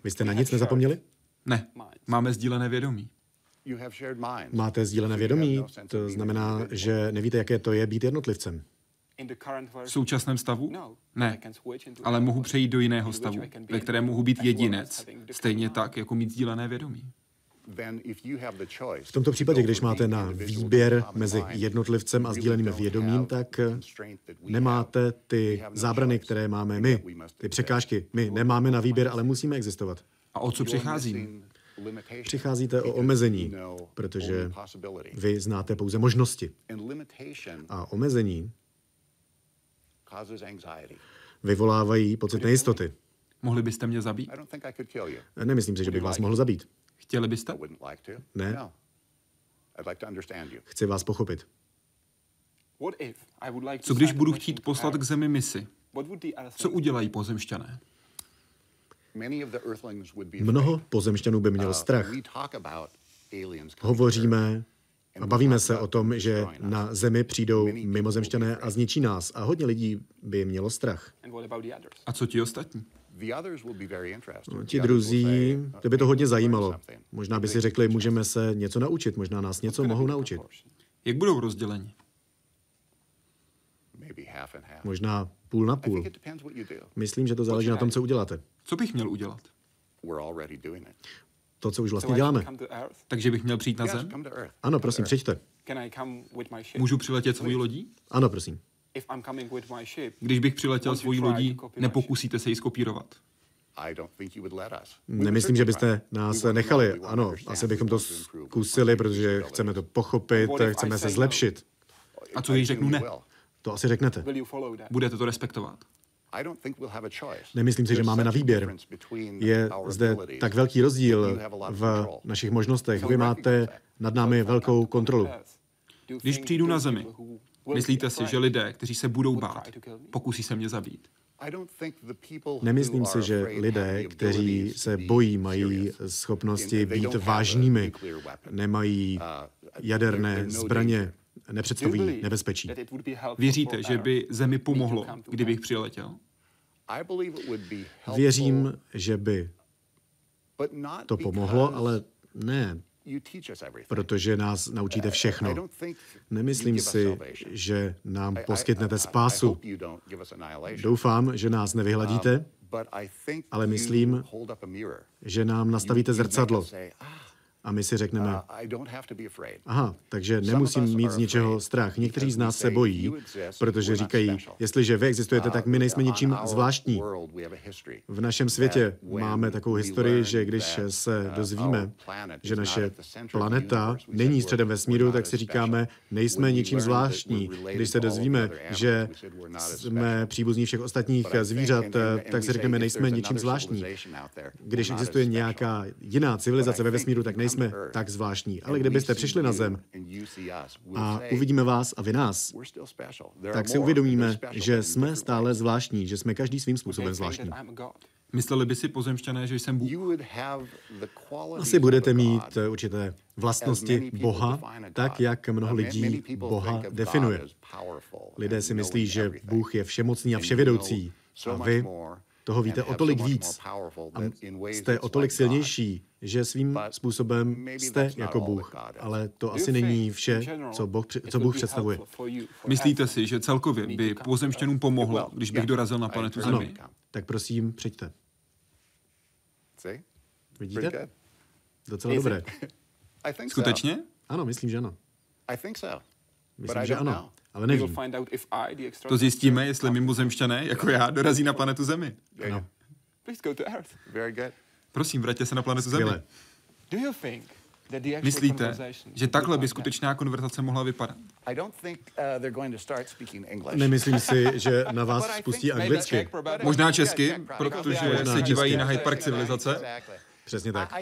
Vy jste na nic nezapomněli? Ne. Máme sdílené vědomí. Máte sdílené vědomí? To znamená, že nevíte, jaké to je být jednotlivcem. V současném stavu? Ne, ale mohu přejít do jiného stavu, ve kterém mohu být jedinec, stejně tak, jako mít sdílené vědomí. V tomto případě, když máte na výběr mezi jednotlivcem a sdíleným vědomím, tak nemáte ty zábrany, které máme my, ty překážky. My nemáme na výběr, ale musíme existovat. A o co přichází? Přicházíte o omezení, protože vy znáte pouze možnosti. A omezení vyvolávají pocit nejistoty. Mohli byste mě zabít? Nemyslím si, že bych vás mohl zabít. Chtěli byste? Ne. No. Chci vás pochopit. Co když budu chtít poslat k zemi misi? Co udělají pozemšťané? Mnoho pozemšťanů by mělo uh, strach. Hovoříme bavíme se o tom, že na Zemi přijdou mimozemšťané a zničí nás. A hodně lidí by mělo strach. A co ti ostatní? No, ti druzí, to by to hodně zajímalo. Možná by si řekli, můžeme se něco naučit, možná nás něco mohou naučit. Jak budou rozděleni? Možná půl na půl. Myslím, že to záleží na tom, co uděláte. Co bych měl udělat? To, co už vlastně děláme. Takže bych měl přijít na zem? Ano, prosím, přijďte. Můžu přiletět svojí lodí? Ano, prosím. Když bych přiletěl svojí lodí, nepokusíte se ji skopírovat? Nemyslím, že byste nás nechali. Ano, asi bychom to zkusili, protože chceme to pochopit, chceme se zlepšit. A co když řeknu ne? To asi řeknete. Budete to respektovat? Nemyslím si, že máme na výběr. Je zde tak velký rozdíl v našich možnostech. Vy máte nad námi velkou kontrolu. Když přijdu na Zemi, myslíte si, že lidé, kteří se budou bát, pokusí se mě zabít? Nemyslím si, že lidé, kteří se bojí, mají schopnosti být vážnými, nemají jaderné zbraně, nepředstavují nebezpečí. Věříte, že by zemi pomohlo, kdybych přiletěl? Věřím, že by to pomohlo, ale ne protože nás naučíte všechno. Nemyslím si, že nám poskytnete spásu. Doufám, že nás nevyhladíte, ale myslím, že nám nastavíte zrcadlo a my si řekneme, uh, aha, takže nemusím mít z ničeho strach. Někteří z nás se bojí, protože říkají, jestliže vy existujete, tak my nejsme ničím zvláštní. V našem světě máme takovou historii, že když se uh, dozvíme, že naše planeta není středem vesmíru, tak si říkáme, nejsme ničím zvláštní. Když se dozvíme, že jsme příbuzní všech ostatních zvířat, tak si řekneme, nejsme ničím zvláštní. Když existuje nějaká jiná civilizace ve vesmíru, tak nejsme nejsme tak zvláštní. Ale kdybyste přišli na zem a uvidíme vás a vy nás, tak si uvědomíme, že jsme stále zvláštní, že jsme každý svým způsobem zvláštní. Mysleli by si pozemšťané, že jsem Bůh? Asi budete mít eh, určité vlastnosti Boha, tak jak mnoho lidí Boha definuje. Lidé si myslí, že Bůh je všemocný a vševědoucí. A vy toho víte o tolik víc a jste o tolik silnější, že svým způsobem jste jako Bůh. Ale to asi není vše, co Bůh, co Bůh představuje. Myslíte si, že celkově by pozemštěnům pomohlo, když bych dorazil na planetu Zemi? Ano, tak prosím, přijďte. Vidíte? Docela dobré. [laughs] Skutečně? Ano, myslím, že ano. Myslím, že ano, ale nevím. To zjistíme, jestli mimozemšťané, jako já, dorazí na planetu Zemi. Ano. Prosím, vraťte se na planetu Zemi. Myslíte, že takhle by skutečná konverzace mohla vypadat? Uh, Nemyslím si, [laughs] že na vás spustí anglicky. Možná česky, protože se dívají na Hyde Park civilizace. Přesně tak.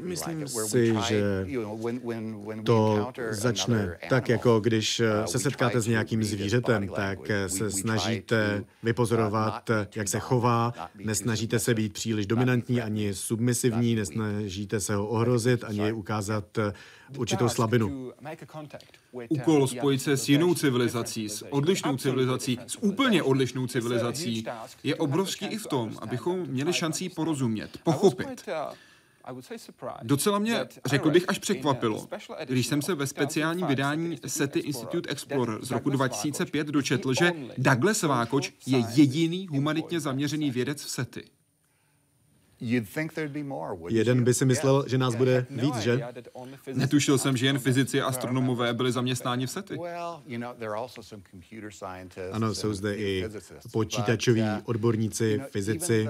Myslím si, že to začne tak, jako když uh, se setkáte s nějakým zvířetem, tak se snažíte vypozorovat, jak se chová, nesnažíte se být příliš dominantní ani submisivní, nesnažíte se ho ohrozit ani ukázat určitou slabinu. Úkol spojit se s jinou civilizací, s odlišnou civilizací, s úplně odlišnou civilizací, je obrovský i v tom, abychom měli šanci porozumět, pochopit. Docela mě, řekl bych, až překvapilo, když jsem se ve speciálním vydání SETI Institute Explorer z roku 2005 dočetl, že Douglas Vákoč je jediný humanitně zaměřený vědec v SETI. Jeden by si myslel, že nás bude no víc, že? Netušil jsem, že jen fyzici a astronomové byli zaměstnáni v SETI. Ano, jsou zde i počítačoví uh, odborníci, fyzici.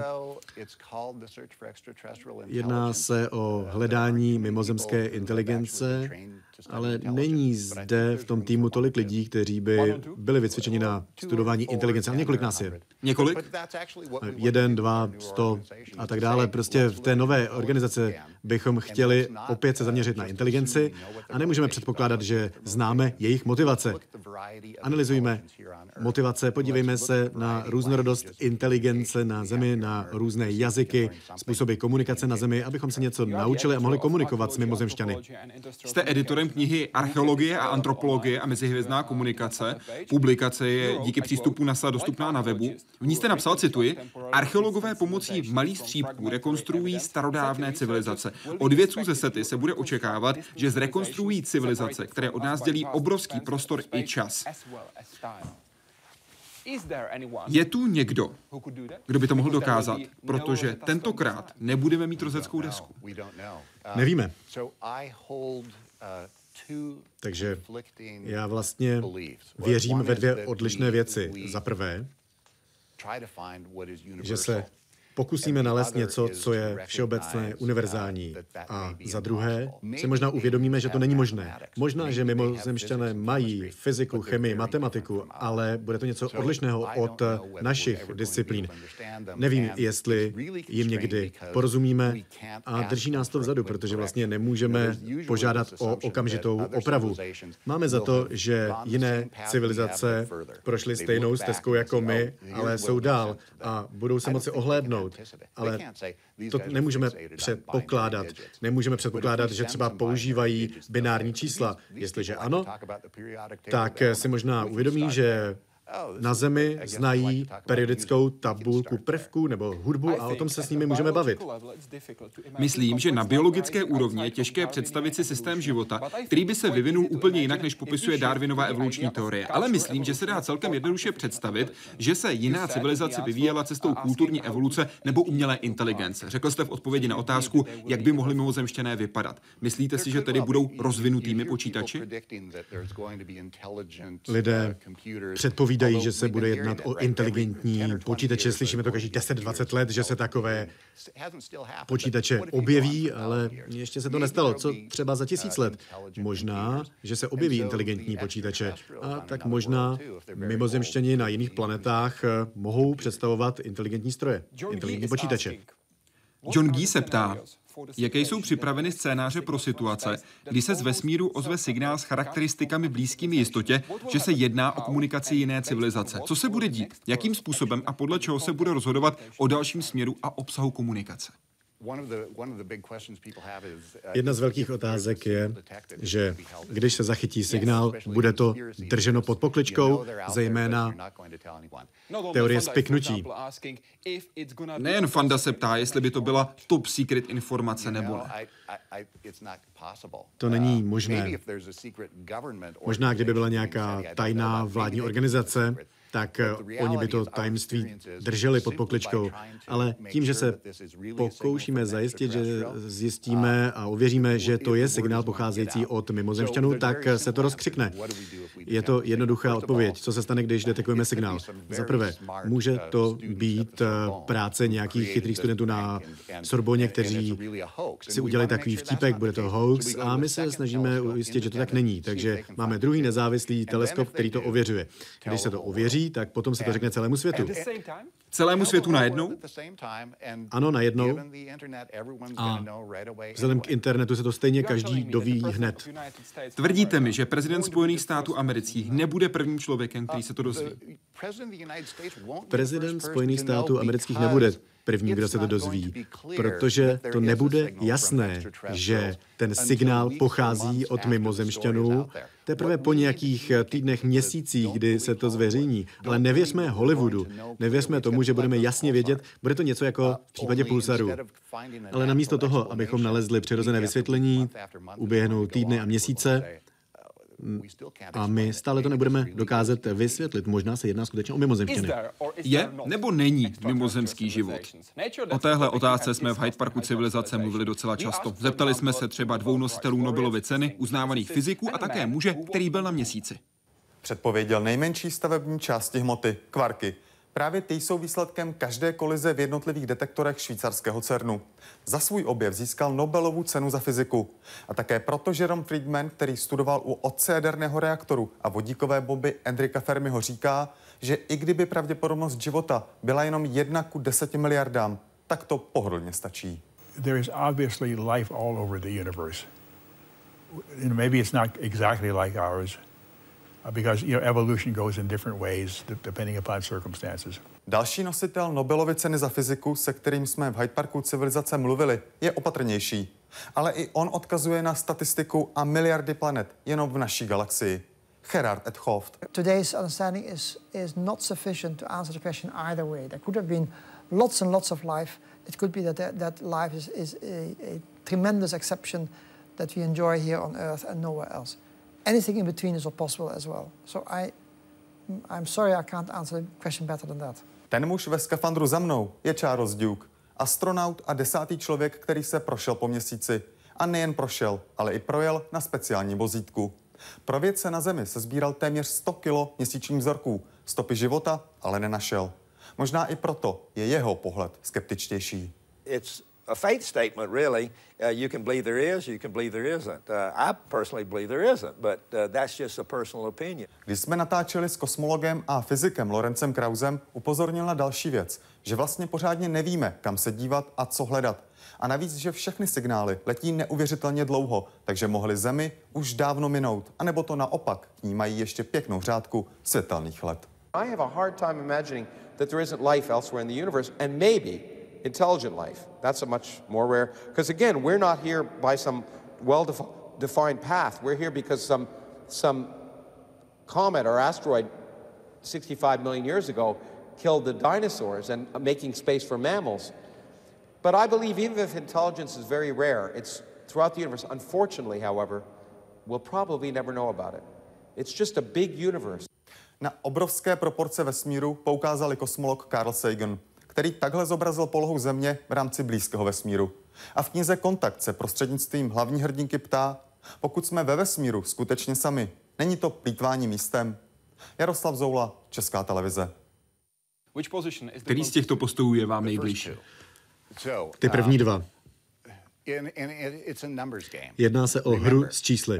Jedná se o hledání mimozemské inteligence, ale není zde v tom týmu tolik lidí, kteří by byli vycvičeni na studování inteligence. A několik nás je. Několik? Jeden, dva, sto a tak dále. Prostě v té nové organizace bychom chtěli opět se zaměřit na inteligenci a nemůžeme předpokládat, že známe jejich motivace. Analyzujme motivace, podívejme se na různorodost inteligence na Zemi, na různé jazyky, způsoby komunikace na Zemi, abychom se něco naučili a mohli komunikovat s mimozemšťany. Jste editorem knihy Archeologie a antropologie a mezihvězdná komunikace. Publikace je díky přístupu NASA dostupná na webu. V ní jste napsal, cituji, archeologové pomocí malých střípků rekonstruují starodávné civilizace. Od vědců ze SETI se bude očekávat, že zrekonstruují civilizace, které od nás dělí obrovský prostor i čas. Je tu někdo, kdo by to mohl dokázat, protože tentokrát nebudeme mít rozeckou desku. Nevíme. Takže já vlastně věřím ve dvě odlišné věci. Za prvé, že se pokusíme nalézt něco, co je všeobecné, univerzální. A za druhé si možná uvědomíme, že to není možné. Možná, že mimozemšťané mají fyziku, chemii, matematiku, ale bude to něco odlišného od našich disciplín. Nevím, jestli jim někdy porozumíme a drží nás to vzadu, protože vlastně nemůžeme požádat o okamžitou opravu. Máme za to, že jiné civilizace prošly stejnou stezkou jako my, ale jsou dál a budou se moci ohlédnout. Ale to nemůžeme předpokládat. Nemůžeme předpokládat, že třeba používají binární čísla. Jestliže ano, tak si možná uvědomí, že na Zemi znají periodickou tabulku prvků nebo hudbu a o tom se s nimi můžeme bavit. Myslím, že na biologické úrovni je těžké představit si systém života, který by se vyvinul úplně jinak, než popisuje Darwinova evoluční teorie. Ale myslím, že se dá celkem jednoduše představit, že se jiná civilizace vyvíjela cestou kulturní evoluce nebo umělé inteligence. Řekl jste v odpovědi na otázku, jak by mohly mimozemštěné vypadat. Myslíte si, že tedy budou rozvinutými počítači? Lidé předpovídají předpovídají, že se bude jednat o inteligentní počítače. Slyšíme to každý 10-20 let, že se takové počítače objeví, ale ještě se to nestalo. Co třeba za tisíc let? Možná, že se objeví inteligentní počítače. A tak možná mimozemštěni na jiných planetách eh, mohou představovat inteligentní stroje, inteligentní počítače. John Gee se ptá, Jaké jsou připraveny scénáře pro situace, kdy se z vesmíru ozve signál s charakteristikami blízkými jistotě, že se jedná o komunikaci jiné civilizace? Co se bude dít? Jakým způsobem a podle čeho se bude rozhodovat o dalším směru a obsahu komunikace? Uh, Jedna z velkých otázek je, že když se zachytí signál, bude to drženo pod pokličkou, zejména no, teorie spiknutí. Nejen Fanda se ptá, jestli by to byla top secret informace nebo ne. To není možné. Možná, kdyby byla nějaká tajná vládní organizace, tak eh, oni by to tajemství drželi pod pokličkou. Ale tím, že se pokoušíme zajistit, že zjistíme a ověříme, že to je signál pocházející od mimozemšťanů, tak se to rozkřikne. Je to jednoduchá odpověď. Co se stane, když detekujeme signál? Za prvé, může to být práce nějakých chytrých studentů na Sorboně, kteří si udělali takový vtípek, bude to hoax a my se snažíme ujistit, že to tak není. Takže máme druhý nezávislý teleskop, který to ověřuje. Když se to ověří, tak potom se to řekne celému světu. Celému světu najednou? Ano, najednou. A vzhledem k internetu se to stejně každý doví hned. Tvrdíte mi, že prezident Spojených států amerických nebude prvním člověkem, který se to dozví? Prezident Spojených států amerických nebude první, kdo se to dozví, protože to nebude jasné, že ten signál pochází od mimozemšťanů, teprve po nějakých týdnech, měsících, kdy se to zveřejní. Ale nevěřme Hollywoodu, nevěřme tomu, že budeme jasně vědět, bude to něco jako v případě pulsaru. Ale namísto toho, abychom nalezli přirozené vysvětlení, uběhnou týdny a měsíce, a my stále to nebudeme dokázat vysvětlit. Možná se jedná skutečně o mimozemštěny. Je nebo není mimozemský život? O téhle otázce jsme v Hyde Parku civilizace mluvili docela často. Zeptali jsme se třeba dvou nositelů Nobelovy ceny, uznávaných fyziků a také muže, který byl na měsíci. Předpověděl nejmenší stavební části hmoty, kvarky. Právě ty jsou výsledkem každé kolize v jednotlivých detektorech švýcarského CERNu. Za svůj objev získal Nobelovu cenu za fyziku. A také proto Jerome Friedman, který studoval u otce jaderného reaktoru a vodíkové bomby Enrika Fermiho říká, že i kdyby pravděpodobnost života byla jenom jedna ku deseti miliardám, tak to pohodlně stačí. There is obviously life all over the universe. Maybe it's not exactly like ours, because you know, evolution goes in different ways depending upon circumstances. Další nositel Nobelovy ceny za fyziku, se kterým jsme v Hyde Parku civilizace mluvili, je opatrnější. Ale i on odkazuje na statistiku a miliardy planet jenom v naší galaxii. Gerard et Hoft. Today's understanding is, is not sufficient to answer the question either way. There could have been lots and lots of life. It could be that, that, that life is, is a, a tremendous exception that we enjoy here on Earth and nowhere else anything in between is all possible as well. So I, I'm sorry I can't answer the question better than that. Ten muž ve skafandru za mnou je Charles Duke, astronaut a desátý člověk, který se prošel po měsíci. A nejen prošel, ale i projel na speciální vozítku. Pro vědce na Zemi se sbíral téměř 100 kilo měsíčních vzorků. Stopy života ale nenašel. Možná i proto je jeho pohled skeptičtější. It's a faith statement, really. Uh, you can believe there is, you can believe there isn't. Uh, I personally believe there isn't, but uh, that's just a personal opinion. Když jsme natáčeli s kosmologem a fyzikem Lorencem Krausem, upozornil na další věc, že vlastně pořádně nevíme, kam se dívat a co hledat. A navíc, že všechny signály letí neuvěřitelně dlouho, takže mohly Zemi už dávno minout, anebo to naopak, k ní mají ještě pěknou řádku světelných let. I have a hard time imagining that there isn't life elsewhere in the universe, and maybe intelligent life. That's a much more rare, because again, we're not here by some well-defined path. We're here because some, some comet or asteroid 65 million years ago killed the dinosaurs and uh, making space for mammals. But I believe even if intelligence is very rare, it's throughout the universe. Unfortunately, however, we'll probably never know about it. It's just a big universe. Na obrovské proporce vesmíru poukázal kosmolog Carl Sagan, který takhle zobrazil polohu Země v rámci blízkého vesmíru. A v knize Kontakt se prostřednictvím hlavní hrdinky ptá, pokud jsme ve vesmíru skutečně sami, není to plítvání místem? Jaroslav Zoula, Česká televize. Který z těchto postojů je vám nejbližší? Ty první dva. Uh, Jedná se o hru s čísly.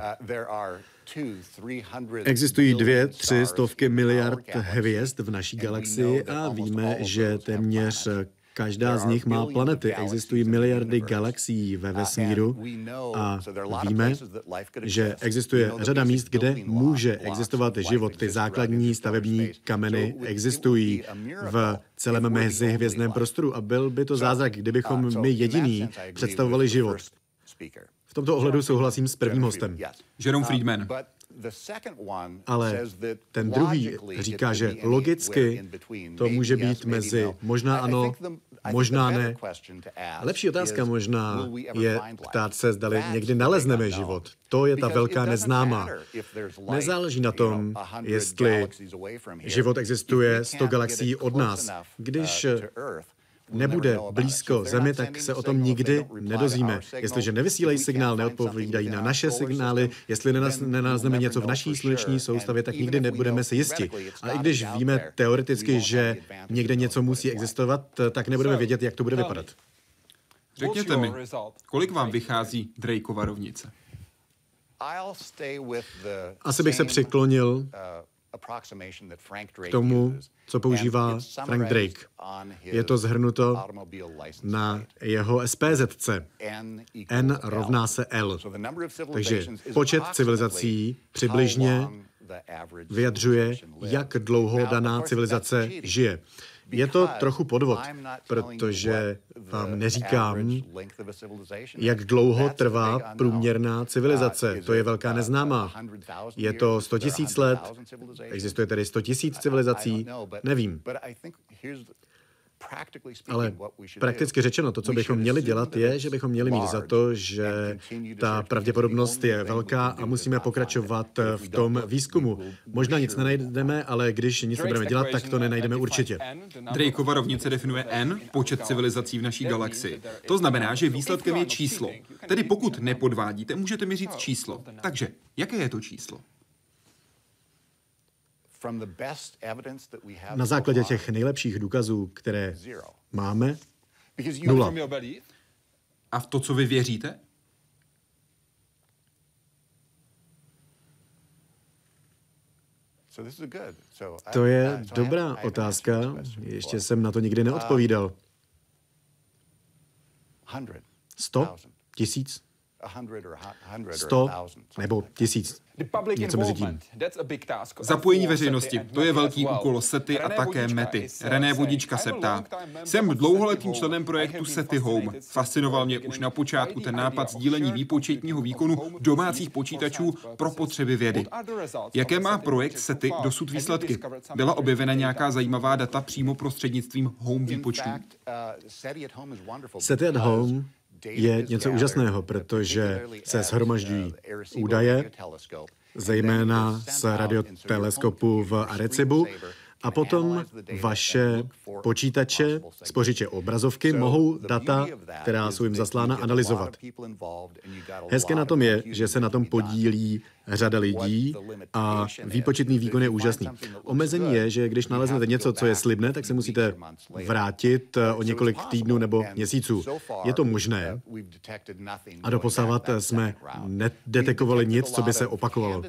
Uh, Existují dvě, tři stovky miliard hvězd v naší galaxii a víme, že téměř Každá z nich má planety. Existují miliardy galaxií ve vesmíru a víme, že existuje řada míst, kde může existovat život. Ty základní stavební kameny existují v celém mezihvězdném prostoru a byl by to zázrak, kdybychom my jediní představovali život. V tomto ohledu souhlasím s prvním hostem. Jerome Friedman. Ale ten druhý říká, že logicky to může být mezi možná ano, možná ne. Lepší otázka možná je ptát se, zdali někdy nalezneme život. To je ta velká neznámá. Nezáleží na tom, jestli život existuje 100 galaxií od nás. Když nebude blízko Zemi, tak se o tom nikdy nedozvíme. Jestliže nevysílají signál, neodpovídají na naše signály, jestli nenazneme něco v naší sluneční soustavě, tak nikdy nebudeme si jisti. A i když víme teoreticky, že někde něco musí existovat, tak nebudeme vědět, jak to bude vypadat. Řekněte mi, kolik vám vychází Drakeova rovnice? Asi bych se přiklonil k tomu, co používá Frank Drake. Je to zhrnuto na jeho SPZC. N rovná se L. Takže počet civilizací přibližně vyjadřuje, jak dlouho daná civilizace žije. Je to trochu podvod, protože vám neříkám, jak dlouho trvá průměrná civilizace. To je velká neznámá. Je to 100 tisíc let, existuje tedy 100 tisíc civilizací, nevím. Ale prakticky řečeno, to, co bychom měli dělat, je, že bychom měli mít za to, že ta pravděpodobnost je velká a musíme pokračovat v tom výzkumu. Možná nic nenajdeme, ale když nic nebudeme dělat, tak to nenajdeme určitě. Drakeova rovnice definuje n, počet civilizací v naší galaxii. To znamená, že výsledkem je číslo. Tedy pokud nepodvádíte, můžete mi říct číslo. Takže, jaké je to číslo? Na základě těch nejlepších důkazů, které máme, nula. A v to, co vy věříte? To je dobrá otázka. Ještě jsem na to nikdy neodpovídal. Sto? Tisíc? Sto? Nebo tisíc? Něco mezi tím. Zapojení veřejnosti, to je velký úkol SETI a také METY. René Vodička se ptá. Jsem dlouholetým členem projektu SETI Home. Fascinoval mě už na počátku ten nápad sdílení výpočetního výkonu domácích počítačů pro potřeby vědy. Jaké má projekt SETI dosud výsledky? Byla objevena nějaká zajímavá data přímo prostřednictvím Home výpočtů? SETI at Home je něco úžasného, protože se shromažďují údaje, zejména z radioteleskopu v Arecibu, a potom vaše počítače, spořiče obrazovky, mohou data, která jsou jim zaslána, analyzovat. Hezké na tom je, že se na tom podílí řada lidí a výpočetný výkon je úžasný. Omezení je, že když naleznete něco, co je slibné, tak se musíte vrátit eh, o několik týdnů nebo měsíců. Je to možné a doposavat jsme nedetekovali nic, co by se opakovalo.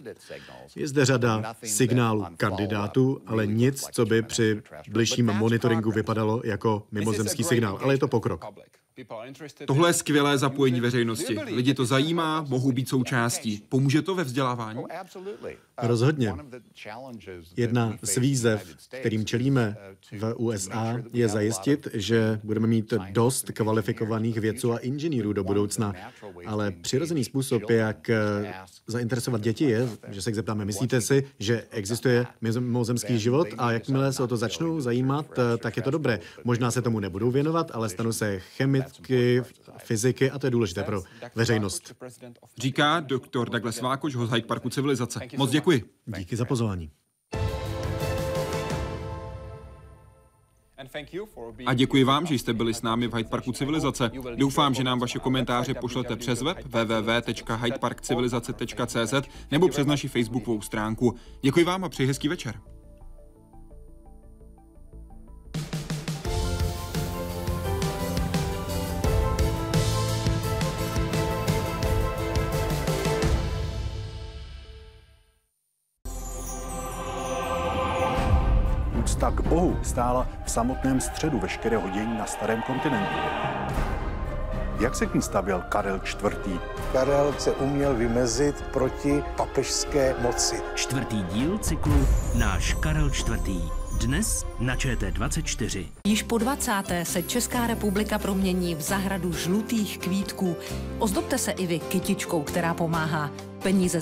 Je zde řada signálů kandidátů, ale nic, co by při bližším monitoringu vypadalo jako mimozemský signál, ale je to pokrok. Tohle je skvělé zapojení veřejnosti. Lidi to zajímá, mohou být součástí. Pomůže to ve vzdělávání? Rozhodně. Jedna z výzev, kterým čelíme v USA, je zajistit, že budeme mít dost kvalifikovaných vědců a inženýrů do budoucna. Ale přirozený způsob, jak zainteresovat děti, je, že se jich zeptáme, myslíte si, že existuje mimozemský život a jakmile se o to začnou zajímat, tak je to dobré. Možná se tomu nebudou věnovat, ale stanou se chemicky, fyziky a to je důležité pro veřejnost. Říká doktor Douglas Vákoš, host Hyde Parku civilizace. Moc děkuji. Díky za pozvání. A děkuji vám, že jste byli s námi v Hyde Parku Civilizace. Doufám, že nám vaše komentáře pošlete přes web www.hydeparkcivilizace.cz nebo přes naši facebookovou stránku. Děkuji vám a přeji hezký večer. Bohu stála v samotném středu veškerého dění na starém kontinentu. Jak se k ní stavěl Karel IV. Karel se uměl vymezit proti papežské moci. Čtvrtý díl cyklu Náš Karel IV. Dnes na ČT24. Již po 20. se Česká republika promění v zahradu žlutých kvítků. Ozdobte se i vy kytičkou, která pomáhá. Peníze